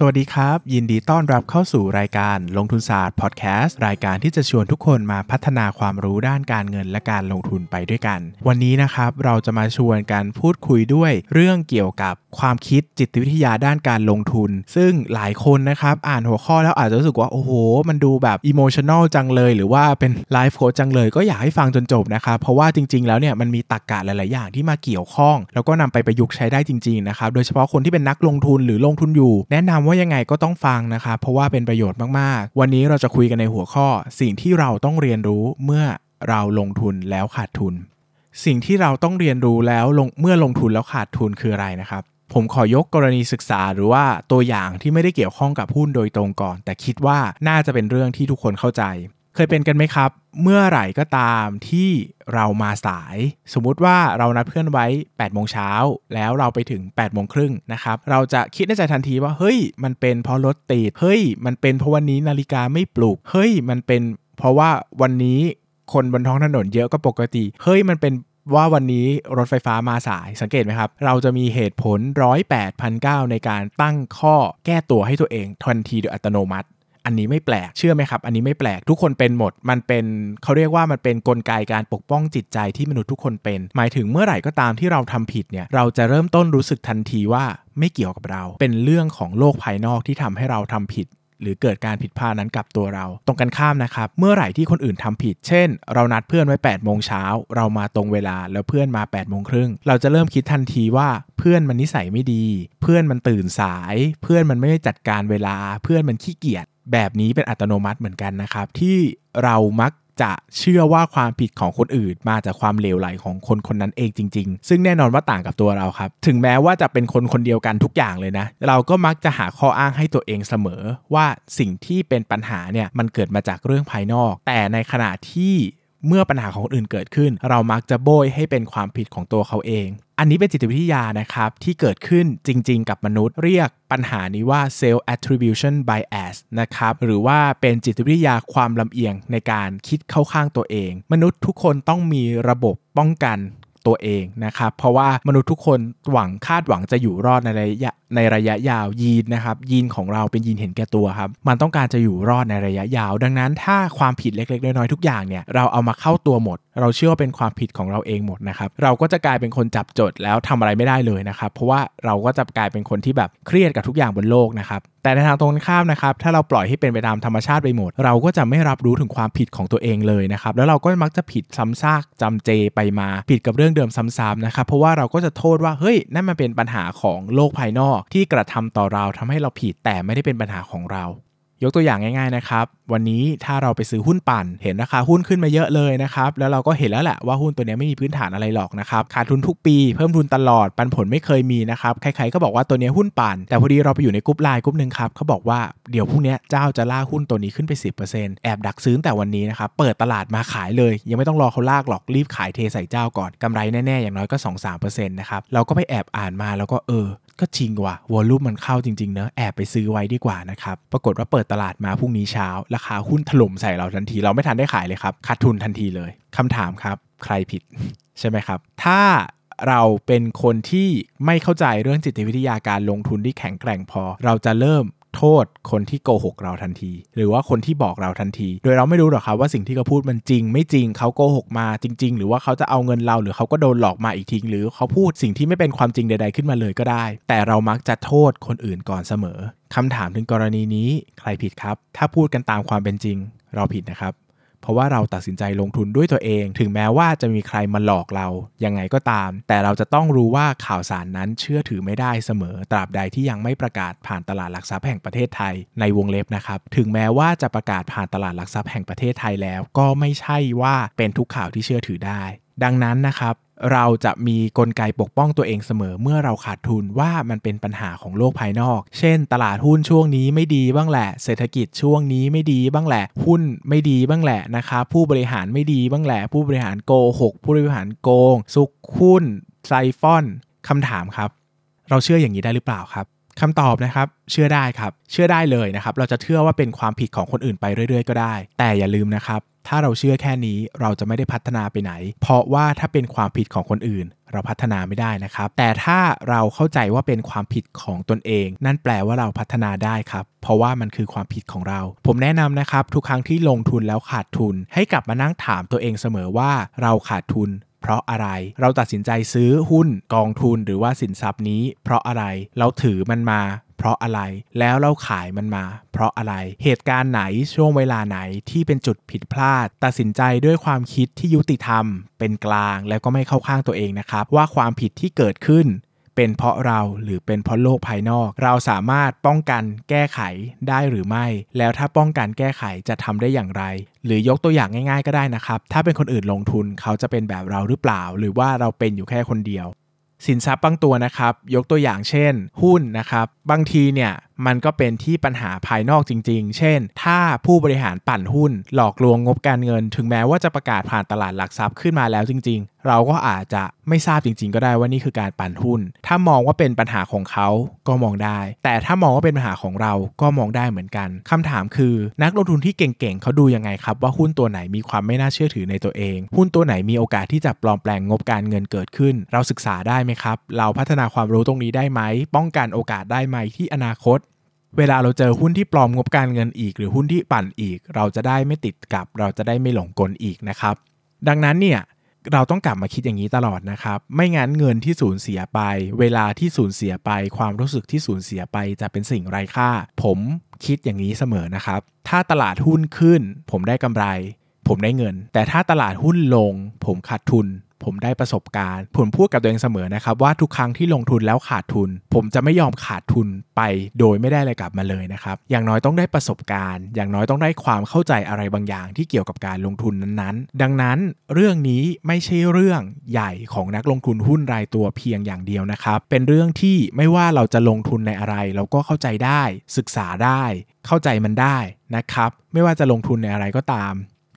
สวัสดีครับ ยินดีต้อนรับเข้าสู่รายการลงทุนศาสตร์พอดแคสต์รายการที่จะชวนทุกคนมาพัฒนาความรู้ด้านการเงินและการลงทุนไปด้วยกัน วันนี้นะครับเราจะมาชวนกันพูดคุยด้วยเรื่องเกี่ยวกับความคิดจิตวิทยาด้านการลงทุน ซึ่งหลายคนนะครับอ่านหัวข้อแล้วอาจจะรู้สึกว่า โอ้โห มันดูแบบอิโมชันอลจังเลย หรือว่าเป็นไลฟ์โค้ชจังเลย ก็อยากให้ฟังจนจบนะครับเพราะว่าจริง ๆ แล้วเนี่ยมันมีตรรกกะหลายๆอย่างที่มาเกี่ยวข้อง แล้วก็นำไปประยุกต์ใช้ได้จริงๆนะครับโดยเฉพาะคนที่เป็นนักลงทุนหรือลงทุนอยู่แนะนำว่ายังไงก็ต้องฟังนะครับเพราะว่าเป็นประโยชน์มากๆ วันนี้เราจะคุยกันในหัวข้อ สิ่งที่เราต้องเรียนรู้เมื่อเราลงทุนแล้วขาดทุน สิ่งที่เราต้องเรียนรู้แล้วลงเมื่อลงทุนแล้วขาดทุนคืออะไรนะครับ ผมขอยกกรณีศึกษาหรือว่าตัวอย่างที่ไม่ได้เกี่ยวข้องกับหุ้นโดยตรงก่อน แต่คิดว่าน่าจะเป็นเรื่องที่ทุกคนเข้าใจ เคยเป็นกันไหมครับ เมื่อไหร่ก็ตามที่เรามาสาย สมมุติว่าเรานัดเพื่อนไว้8โมงเช้าแล้วเราไปถึง8โมงครึ่งนะครับเราจะคิดในใจทันทีว่าเฮ้ย มันเป็นเพราะรถติดเฮ้ย มันเป็นเพราะวันนี้นาฬิกาไม่ปลุกเฮ้ย มันเป็น เพราะว่าวันนี้คนบนท้องถนนเยอะก็ปกติ เฮ้ยมันเป็นว่าวันนี้รถไฟฟ้ามาสายสังเกตไหมครับ เราจะมีเหตุผลร้อยแปดพันเในการตั้งข้อแก้ตัวให้ตัวเองทันทีโดยอัตโนมัติ อันนี้ไม่แปลกเชื่อไหมครับ อันนี้ไม่แปลกทุกคนเป็นหมด มันเป็นเขาเรียกว่ามันเป็นนกลไกการปกป้องจิตใจที่มนุษย์ทุกคนเป็น หมายถึงเมื่อไหร่ก็ตามที่เราทำผิดเนี่ยเราจะเริ่มต้นรู้สึกทันทีว่าไม่เกี่ยวกับเรา เป็นเรื่องของโลกภายนอกที่ทำให้เราทำผิดหรือเกิดการผิดพลาดนั้นกับตัวเรา ตรงกันข้ามนะครับ เมื่อไหร่ที่คนอื่นทำผิด เช่น เรานัดเพื่อนไว้8โมงเช้า เรามาตรงเวลาแล้วเพื่อนมา8โมงครึ่ง เราจะเริ่มคิดทันทีว่าเพื่อนมันนิสัยไม่ดี เพื่อนมันตื่นสาย เพื่อนมันไม่ได้จัดการเวลา เพื่อนมันขี้เกียจ แบบนี้เป็นอัตโนมัติเหมือนกันนะครับ ที่เรามักจะเชื่อว่าความผิดของคนอื่น มาจากความเลวไหลของคนคนนั้นเองจริง ๆ ซึ่งแน่นอนว่าต่างกับตัวเราครับ ถึงแม้ว่าจะเป็นคนคนเดียวกันทุกอย่างเลยนะ เราก็มักจะหาข้ออ้างให้ตัวเองเสมอ ว่าสิ่งที่เป็นปัญหาเนี่ยมันเกิดมาจากเรื่องภายนอก แต่ในขณะที่ เมื่อปัญหาของคนอื่นเกิดขึ้น เรามักจะโบยให้เป็นความผิดของตัวเขาเอง อันนี้เป็นจิตวิทยานะครับที่เกิดขึ้นจริง ๆ กับมนุษย์ เรียกปัญหานี้ว่า self attribution bias นะครับหรือว่าเป็นจิตวิทยาความลำเอียงในการคิดเข้าข้างตัวเอง มนุษย์ทุกคนต้องมีระบบป้องกันตัวเองนะครับเพราะว่ามนุษย์ทุกคนหวังคาดหวังจะอยู่รอดในระยะ ในระยะยาวยีนนะครับยีนของเราเป็นยีนเห็นแก่ตัวครับมันต้องการจะอยู่รอดในระยะยาว ดังนั้นถ้าความผิดเล็กๆน้อยๆทุกอย่างเนี่ยเราเอามาเข้าตัวหมด เราเชื่อว่าเป็นความผิดของเราเองหมดนะครับเราก็จะกลายเป็นคนจับจดแล้วทำอะไรไม่ได้เลยนะครับเพราะว่าเราก็จะกลายเป็นคนที่แบบเครียดกับทุกอย่างบนโลกนะครับแต่ในทางตรงกันข้ามนะครับถ้าเราปล่อยให้เป็นไปตามธรรมชาติไปหมด เราก็จะไม่รับรู้ถึงความผิดของตัวเองเลยนะครับแล้วเราก็มักจะผิดซ้ำซากจำเจไปมาผิดกับเรื่องเดิมซ้ำๆนะครับเพราะว่าเราก็จะโทษว่าเฮ้ยนั่นมันเป็นปัญหาของโลกภายนอกที่กระทำต่อเราทำให้เราผิดแต่ไม่ได้เป็นปัญหาของเรา ยกตัวอย่างง่ายๆนะครับ วันนี้ถ้าเราไปซื้อหุ้นปั่น เห็นราคาหุ้นขึ้นมาเยอะเลยนะครับ แล้วเราก็เห็นแล้วแหละว่าหุ้นตัวนี้ไม่มีพื้นฐานอะไรหรอกนะครับ ขาดทุนทุกปี เพิ่มทุนตลอด ปันผลไม่เคยมีนะครับ ใครๆก็บอกว่าตัวนี้หุ้นปั่น แต่พอดีเราไปอยู่ในกลุ่มไลน์กลุ่มหนึ่งครับเขาบอกว่าเดี๋ยวพรุ่งนี้เจ้าจะล่าหุ้นตัวนี้ขึ้นไป 10%แอบดักซื้อแต่วันนี้นะครับเปิดตลาดมาขายเลย ยังไม่ต้องรอเขาลากหรอกรีบขายเทใส่เจ้าก่อนกำไรแน่ๆอย่างน้อยก็ 2-3%นะครับเราก็ไปแอบอ่านมาแล้วก็เออ ก็จริงว่ะวอลลุ่มมันเข้าจริงๆเนอะแอบไปซื้อไว้ดีกว่านะครับ ปรากฏว่าเปิดตลาดมาพรุ่งนี้เช้า ราคาหุ้นถล่มใส่เราทันที เราไม่ทันได้ขายเลยครับขาดทุนทันทีเลยคำถามครับ ใครผิดใช่ไหมครับ ถ้าเราเป็นคนที่ไม่เข้าใจเรื่องจิตวิทยาการลงทุนที่แข็งแกร่งพอ เราจะเริ่ม โทษคนที่โกหกเราทันที หรือว่าคนที่บอกเราทันที โดยเราไม่รู้หรอกครับว่าสิ่งที่เขาพูดมันจริง ไม่จริงเขาโกหกมาจริง ๆ หรือว่าเขาจะเอาเงินเราหรือเขาก็โดนหลอกมาอีกทีหรือเขาพูดสิ่งที่ไม่เป็นความจริงใด ๆขึ้นมาเลยก็ได้ แต่เรามักจะโทษคนอื่นก่อนเสมอคำถามถึงกรณีนี้ใครผิดครับ ถ้าพูดกันตามความเป็นจริง เราผิดนะครับ เพราะว่าเราตัดสินใจลงทุนด้วยตัวเอง ถึงแม้ว่าจะมีใครมาหลอกเรายังไงก็ตาม แต่เราจะต้องรู้ว่าข่าวสารนั้นเชื่อถือไม่ได้เสมอ ตราบใดที่ยังไม่ประกาศผ่านตลาดหลักทรัพย์แห่งประเทศไทยในวงเล็บนะครับ ถึงแม้ว่าจะประกาศผ่านตลาดหลักทรัพย์แห่งประเทศไทยแล้ว ก็ไม่ใช่ว่าเป็นทุกข่าวที่เชื่อถือได้ ดังนั้นนะครับ เราจะมีกลไกปกป้องตัวเองเสมอเมื่อเราขาดทุนว่ามันเป็นปัญหาของโลกภายนอก เช่น ตลาดหุ้นช่วงนี้ไม่ดีบ้างแหละ เศรษฐกิจช่วงนี้ไม่ดีบ้างแหละ หุ้นไม่ดีบ้างแหละนะครับ ผู้บริหารไม่ดีบ้างแหละ ผู้บริหารโกหก ผู้บริหารโกง ซุกหุ้นไซฟอนคำถามครับ เราเชื่ออย่างนี้ได้หรือเปล่าครับ คำตอบนะครับเชื่อได้ครับ เชื่อได้เลยนะครับ เราจะเชื่อว่าเป็นความผิดของคนอื่นไปเรื่อยๆ ก็ได้ แต่อย่าลืมนะครับ ถ้าเราเชื่อแค่นี้เราจะไม่ได้พัฒนาไปไหน เพราะว่าถ้าเป็นความผิดของคนอื่น เราพัฒนาไม่ได้นะครับ แต่ถ้าเราเข้าใจว่าเป็นความผิดของตนเอง นั่นแปลว่าเราพัฒนาได้ครับ เพราะว่ามันคือความผิดของเรา ผมแนะนำนะครับ ทุกครั้งที่ลงทุนแล้วขาดทุน ให้กลับมานั่งถามตัวเองเสมอว่า เราขาดทุน ราะอะไร เราตัดสินใจซื้อหุ้นกองทุนหรือว่าสินทรัพย์นี้ เพราะอะไรเราถือมันมาเพราะอะไรแล้วเราขายมันมา เพราะอะไรเหตุการณ์ไหนช่วงเวลาไหนที่เป็นจุดผิดพลาด ตัดสินใจด้วยความคิดที่ยุติธรรม เป็นกลางแล้วก็ไม่เข้าข้างตัวเองนะครับ ว่าความผิดที่เกิดขึ้น เป็นเพราะเราหรือเป็นเพราะโลกภายนอก เราสามารถป้องกันแก้ไขได้หรือไม่ แล้วถ้าป้องกันแก้ไขจะทำได้อย่างไร หรือยกตัวอย่างง่าย ๆ ก็ได้นะครับ ถ้าเป็นคนอื่นลงทุนเขาจะเป็นแบบเราหรือเปล่า หรือว่าเราเป็นอยู่แค่คนเดียว สินทรัพย์บางตัวนะครับ ยกตัวอย่างเช่น หุ้นนะครับ บางทีเนี่ย มันก็เป็นที่ปัญหาภายนอกจริง ๆ เช่น ถ้าผู้บริหารปั่นหุ้น หลอกลวงงบการเงิน ถึงแม้ว่าจะประกาศผ่านตลาดหลักทรัพย์ขึ้นมาแล้วจริง ๆ เราก็อาจจะไม่ทราบจริง ๆ ก็ได้ว่านี่คือการปั่นหุ้น ถ้ามองว่าเป็นปัญหาของเขาก็มองได้ แต่ถ้ามองว่าเป็นปัญหาของเราก็มองได้เหมือนกันคำถามคือ นักลงทุนที่เก่งๆเขาดูยังไงครับว่าหุ้นตัวไหนมีความไม่น่าเชื่อถือในตัวเอง หุ้นตัวไหนมีโอกาสที่จะปลอมแปลงงบการเงินเกิดขึ้น เราศึกษาได้ไหมครับ เราพัฒนาความรู้ตรงนี้ได้ไหม ป้องกันโอกาสได้ไหมที่อนาคต เวลาเราเจอหุ้นที่ปลอมงบการเงินอีก หรือหุ้นที่ปั่นอีก เราจะได้ไม่ติดกับ เราจะได้ไม่หลงกลอีกนะครับ ดังนั้นเนี่ยเราต้องกลับมาคิดอย่างนี้ตลอดนะครับ ไม่งั้นเงินที่สูญเสียไป เวลาที่สูญเสียไป ความรู้สึกที่สูญเสียไปจะเป็นสิ่งไร้ค่า ผมคิดอย่างนี้เสมอนะครับ ถ้าตลาดหุ้นขึ้น ผมได้กำไร ผมได้เงิน แต่ถ้าตลาดหุ้นลง ผมขาดทุน ผมได้ประสบการณ์ ผมพูดกับตัวเองเสมอนะครับว่าทุกครั้งที่ลงทุนแล้วขาดทุน ผมจะไม่ยอมขาดทุนไปโดยไม่ได้อะไรกลับมาเลยนะครับ อย่างน้อยต้องได้ประสบการณ์ อย่างน้อยต้องได้ความเข้าใจอะไรบางอย่างที่เกี่ยวกับการลงทุนนั้นๆ ดังนั้นเรื่องนี้ไม่ใช่เรื่องใหญ่ของนักลงทุนหุ้นรายตัวเพียงอย่างเดียวนะครับ เป็นเรื่องที่ไม่ว่าเราจะลงทุนในอะไร เราก็เข้าใจได้ ศึกษาได้ เข้าใจมันได้นะครับ ไม่ว่าจะลงทุนในอะไรก็ตาม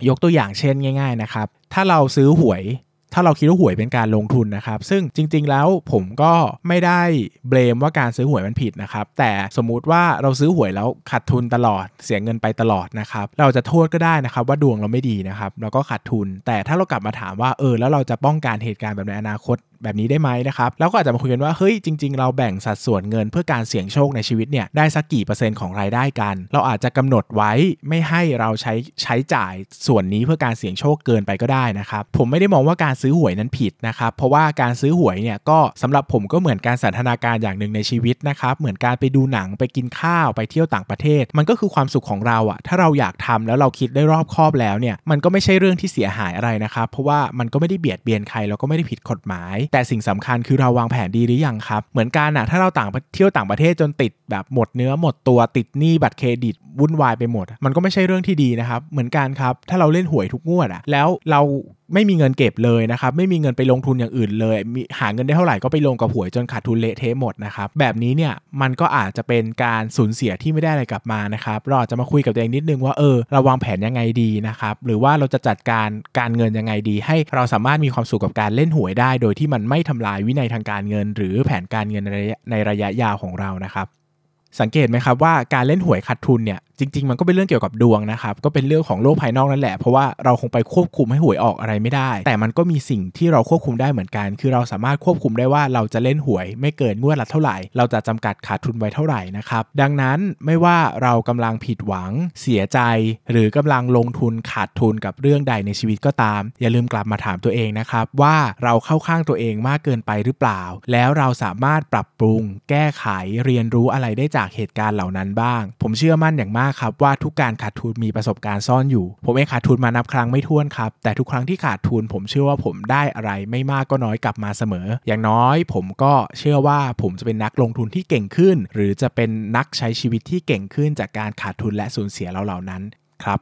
ยกตัวอย่างเช่นง่าย ๆนะครับ ถ้าเราซื้อหวย ถ้าเราคิดว่าหวยเป็นการลงทุนนะครับ ซึ่งจริง ๆ แล้วผมก็ไม่ได้เบลมว่าการซื้อหวยมันผิดนะครับ แต่สมมุติว่าเราซื้อหวยแล้วขาดทุนตลอด เสียเงินไปตลอดนะครับ เราจะโทษก็ได้นะครับว่าดวงเราไม่ดีนะครับเราก็ขาดทุน แต่ถ้าเรากลับมาถามว่าเออแล้วเราจะป้องกันเหตุการณ์แบบในอนาคต แบบนี้ได้ไหมนะครับแล้วก็อาจจะมาคุยกันว่าเฮ้ยจริง ๆ เราแบ่งสัดส่วนเงินเพื่อการเสี่ยงโชคในชีวิตเนี่ยได้สักกี่เปอร์เซ็นต์ของรายได้กัน เราอาจจะกำหนดไว้ไม่ให้เราใช้ใช้จ่ายส่วนนี้เพื่อการเสี่ยงโชคเกินไปก็ได้นะครับผมไม่ได้มองว่าการซื้อหวยนั้นผิดนะครับเพราะว่าการซื้อหวยเนี่ยก็สำหรับผมก็เหมือนการสันทนาการอย่างหนึ่งในชีวิตนะครับเหมือนการไปดูหนังไปกินข้าวไปเที่ยวต่างประเทศ มันก็คือความสุขของเราอะถ้าเราอยากทำแล้วเราคิดได้รอบคอบแล้วเนี่ยมันก็ไม่ใช่เรื่องที่เสียหายอะไรนะครับเพราะว่ามันก็ไม่ได้เบียดเบียนใครแล้วก็ไม่ได้ผิดกฎหมายแต่สิ่งสำคัญคือเราวางแผนดีหรือยังครับ เหมือนกันอะถ้าเราต่างเที่ยวต่างประเทศจนติดแบบหมดเนื้อหมดตัวติดหนี้บัตรเครดิตวุ่นวายไปหมด มันก็ไม่ใช่เรื่องที่ดีนะครับ เหมือนกันครับ ถ้าเราเล่นหวยทุกงวดอะแล้วเรา ไม่มีเงินเก็บเลยนะครับไม่มีเงินไปลงทุนอย่างอื่นเลยมีหาเงินได้เท่าไหร่ก็ไปลงกับหวยจนขาดทุนเละเทะหมดนะครับแบบนี้เนี่ยมันก็อาจจะเป็นการสูญเสียที่ไม่ได้อะไรกลับมานะครับเราอาจจะมาคุยกับตัวเองนิดนึงว่าเออเราวางแผนยังไงดีนะครับหรือว่าเราจะจัดการการเงินยังไงดี ให้เราสามารถมีความสุขกับการเล่นหวยได้ โดยที่มันไม่ทำลายวินัยทางการเงิน หรือแผนการเงินในในระยะยาวของเรานะครับ สังเกตไหมครับว่าการเล่นหวยขาดทุนเนี่ยจริง ๆ มันก็เป็นเรื่องเกี่ยวกับดวงนะครับก็เป็นเรื่องของโลกภายนอกนั่นแหละเพราะว่าเราคงไปควบคุมให้หวยออกอะไรไม่ได้ แต่มันก็มีสิ่งที่เราควบคุมได้เหมือนกัน คือเราสามารถควบคุมได้ว่าเราจะเล่นหวยไม่เกินงวดละเท่าไหร่ เราจะจำกัดขาดทุนไว้เท่าไหร่นะครับดังนั้นไม่ว่าเรากำลังผิดหวัง เสียใจ หรือกำลังลงทุนขาดทุนกับเรื่องใดในชีวิตก็ตาม อย่าลืมกลับมาถามตัวเองนะครับว่าเราเข้าข้างตัวเองมากเกินไปหรือเปล่า แล้วเราสามารถปรับปรุง แก้ไขเรียนรู้อะไรได้จากากเหตุการณ์เหล่านั้นบ้าง ผมเชื่อมั่นอย่างมากครับว่าทุกการขาดทุนมีประสบการณ์ซ่อนอยู่ ผมเองขาดทุนมานับครั้งไม่ถ้วนครับ แต่ทุกครั้งที่ขาดทุนผมเชื่อว่าผมได้อะไรไม่มากก็น้อยกลับมาเสมอ อย่างน้อยผมก็เชื่อว่าผมจะเป็นนักลงทุนที่เก่งขึ้น หรือจะเป็นนักใช้ชีวิตที่เก่งขึ้นจากการขาดทุนและสูญเสียเหล่านั้นครับ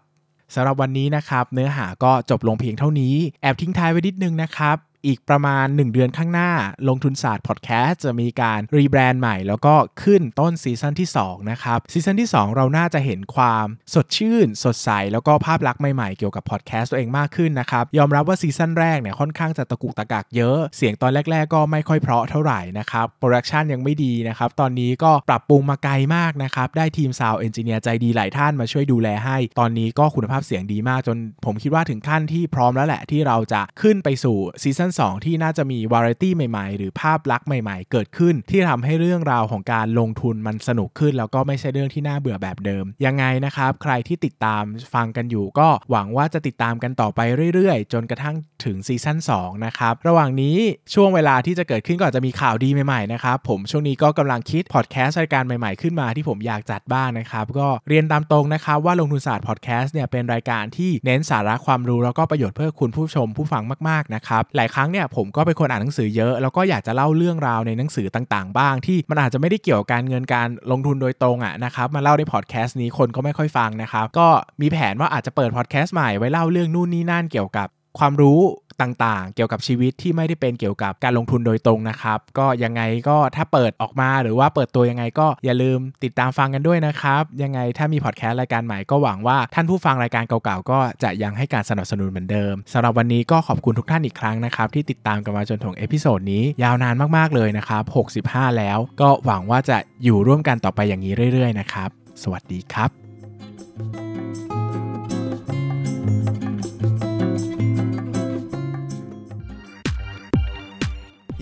สำหรับวันนี้นะครับ เนื้อหาก็จบลงเพียงเท่านี้ แอบทิ้งท้ายไว้นิดนึงนะครับ อีกประมาณ 1 เดือนข้างหน้า ลงทุนศาสตร์พอดแคสต์จะมีการ rebrand ใหม่ แล้วก็ขึ้นต้นซีซั่นที่ 2 นะครับซีซั่นที่ 2 เราน่าจะเห็นความสดชื่น สดใส แล้วก็ภาพลักษณ์ใหม่ๆ เกี่ยวกับพอดแคสต์ตัวเองมากขึ้นนะครับ ยอมรับว่าซีซั่นแรกเนี่ยค่อนข้างจะตะกุกตะกักเยอะ เสียงตอนแรก ๆ ก็ไม่ค่อยเพราะเท่าไหร่นะครับ production ยังไม่ดีนะครับตอนนี้ก็ปรับปรุงมาไกลมากนะครับได้ทีม sound engineer ใจดีหลายท่านมาช่วยดูแลให้ ตอนนี้ก็คุณภาพเสียงดีมากจนผมคิดว่าถึงขั้นที่พร้อมแล้วแหละที่เราจะขึ้นไปสู่ซีซั่น2 ที่น่าจะมีวาไรตี้ใหม่ๆ หรือภาพลักษณ์ใหม่ๆ เกิดขึ้น ที่ทำให้เรื่องราวของการลงทุนมันสนุกขึ้น แล้วก็ไม่ใช่เรื่องที่น่าเบื่อแบบเดิม ยังไงนะครับ ใครที่ติดตามฟังกันอยู่ ก็หวังว่าจะติดตามกันต่อไปเรื่อยๆ จนกระทั่งถึงซีซั่น2นะครับระหว่างนี้ช่วงเวลาที่จะเกิดขึ้นก็อาจจะมีข่าวดีใหม่ๆนะครับผมช่วงนี้ก็กำลังคิดพอดแคสต์รายการใหม่ๆขึ้นมาที่ผมอยากจัดบ้างนะครับก็เรียนตามตรงนะครับว่าลงทุนศาสตร์พอดแคสต์เนี่ยเป็นรายการที่เน้นสาระความรู้แล้วก็ประโยชน์เพื่อคุณผู้ชมผู้ฟังมากๆนะครับหลายครั้งเนี่ยผมก็เป็นคนอ่านหนังสือเยอะแล้วก็อยากจะเล่าเรื่องราวในหนังสือต่างๆ บ้าง ที่มันอาจจะไม่ได้เกี่ยวกับการเงินการลงทุนโดยตรงอะนะครับมาเล่าในพอดแคสต์นี้คนก็ไม่ค่อยฟังนะครับก็มีแผนว่าอาจจะเปิดพอดแคสต์ใหม่ไว้เล่าเรื่องนู่นนี่นั่นเกี่ยวกับ ความรู้ต่างๆ เกี่ยวกับชีวิตที่ไม่ได้เป็นเกี่ยวกับการลงทุนโดยตรงนะครับ ก็ยังไงก็ถ้าเปิดออกมาหรือว่าเปิดตัวยังไงก็อย่าลืมติดตามฟังกันด้วยนะครับ ยังไงถ้ามีพอดแคสต์รายการใหม่ก็หวังว่าท่านผู้ฟังรายการเก่าๆ ก็จะยังให้การสนับสนุนเหมือนเดิมสำหรับวันนี้ก็ขอบคุณทุกท่านอีกครั้งนะครับ ที่ติดตามกันมาจนถึง episode นี้ยาวนานมากๆเลยนะครับ65 แล้ว ก็หวังว่าจะอยู่ร่วมกันต่อไปอย่างนี้เรื่อย ๆ นะครับ สวัสดีครับ